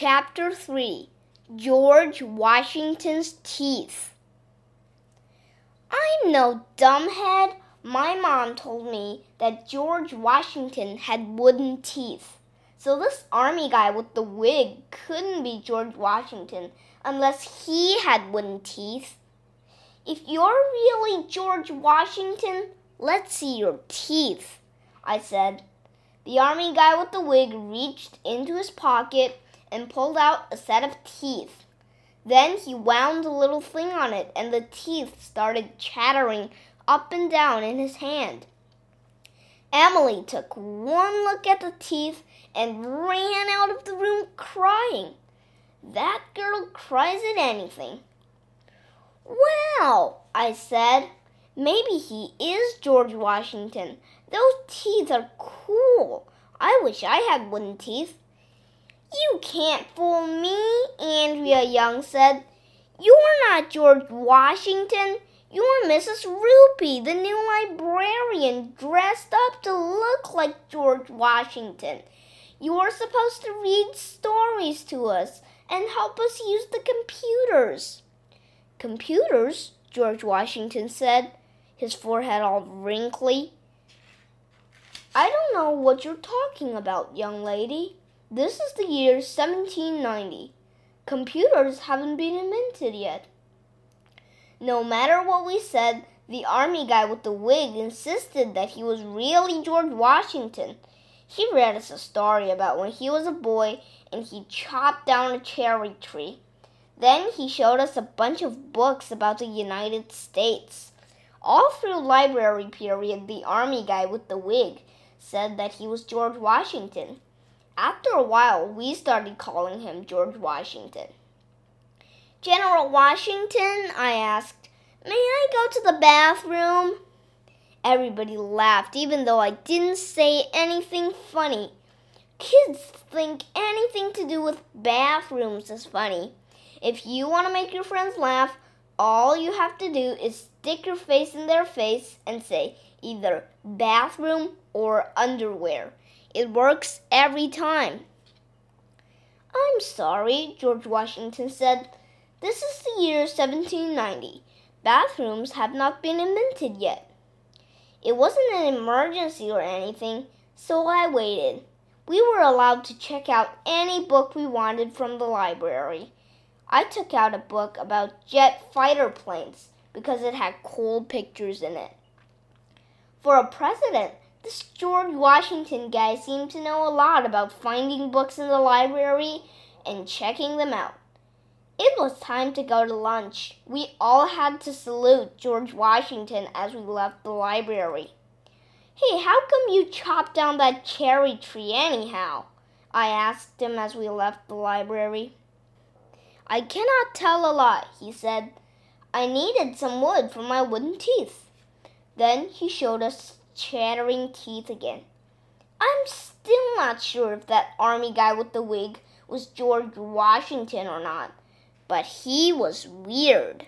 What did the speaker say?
Chapter 3 George Washington's Teeth. I'm no dumbhead. My mom told me that George Washington had wooden teeth. So this army guy with the wig couldn't be George Washington unless he had wooden teeth. If you're really George Washington, let's see your teeth, I said. The army guy with the wig reached into his pocket and pulled out a set of teeth. Then he wound a little thing on it, and the teeth started chattering up and down in his hand. Emily took one look at the teeth and ran out of the room crying. That girl cries at anything. Well, I said, maybe he is George Washington. Those teeth are cool. I wish I had wooden teeth. You can't fool me, Andrea Young said. You're not George Washington. You're Mrs. Roopy, the new librarian, dressed up to look like George Washington. You're supposed to read stories to us and help us use the computers. Computers? George Washington said, his forehead all wrinkly. I don't know what you're talking about, young lady. This is the year 1790. Computers haven't been invented yet. No matter what we said, the army guy with the wig insisted that he was really George Washington. He read us a story about when he was a boy and he chopped down a cherry tree. Then he showed us a bunch of books about the United States. All through library period, the army guy with the wig said that he was George Washington. After a while, we started calling him George Washington. General Washington, I asked, may I go to the bathroom? Everybody laughed, even though I didn't say anything funny. Kids think anything to do with bathrooms is funny. If you want to make your friends laugh, all you have to do is stick your face in their face and say either bathroom or underwear. It works every time. I'm sorry, George Washington said. This is the year 1790. Bathrooms have not been invented yet. It wasn't an emergency or anything, so I waited. We were allowed to check out any book we wanted from the library. I took out a book about jet fighter planes because it had cool pictures in it. For a president, this George Washington guy seemed to know a lot about finding books in the library and checking them out. It was time to go to lunch. We all had to salute George Washington as we left the library. Hey, how come you chopped down that cherry tree anyhow? I asked him as we left the library. I cannot tell a lie, he said. I needed some wood for my wooden teeth. Then he showed us chattering teeth again. I'm still not sure if that army guy with the wig was George Washington or not, but he was weird.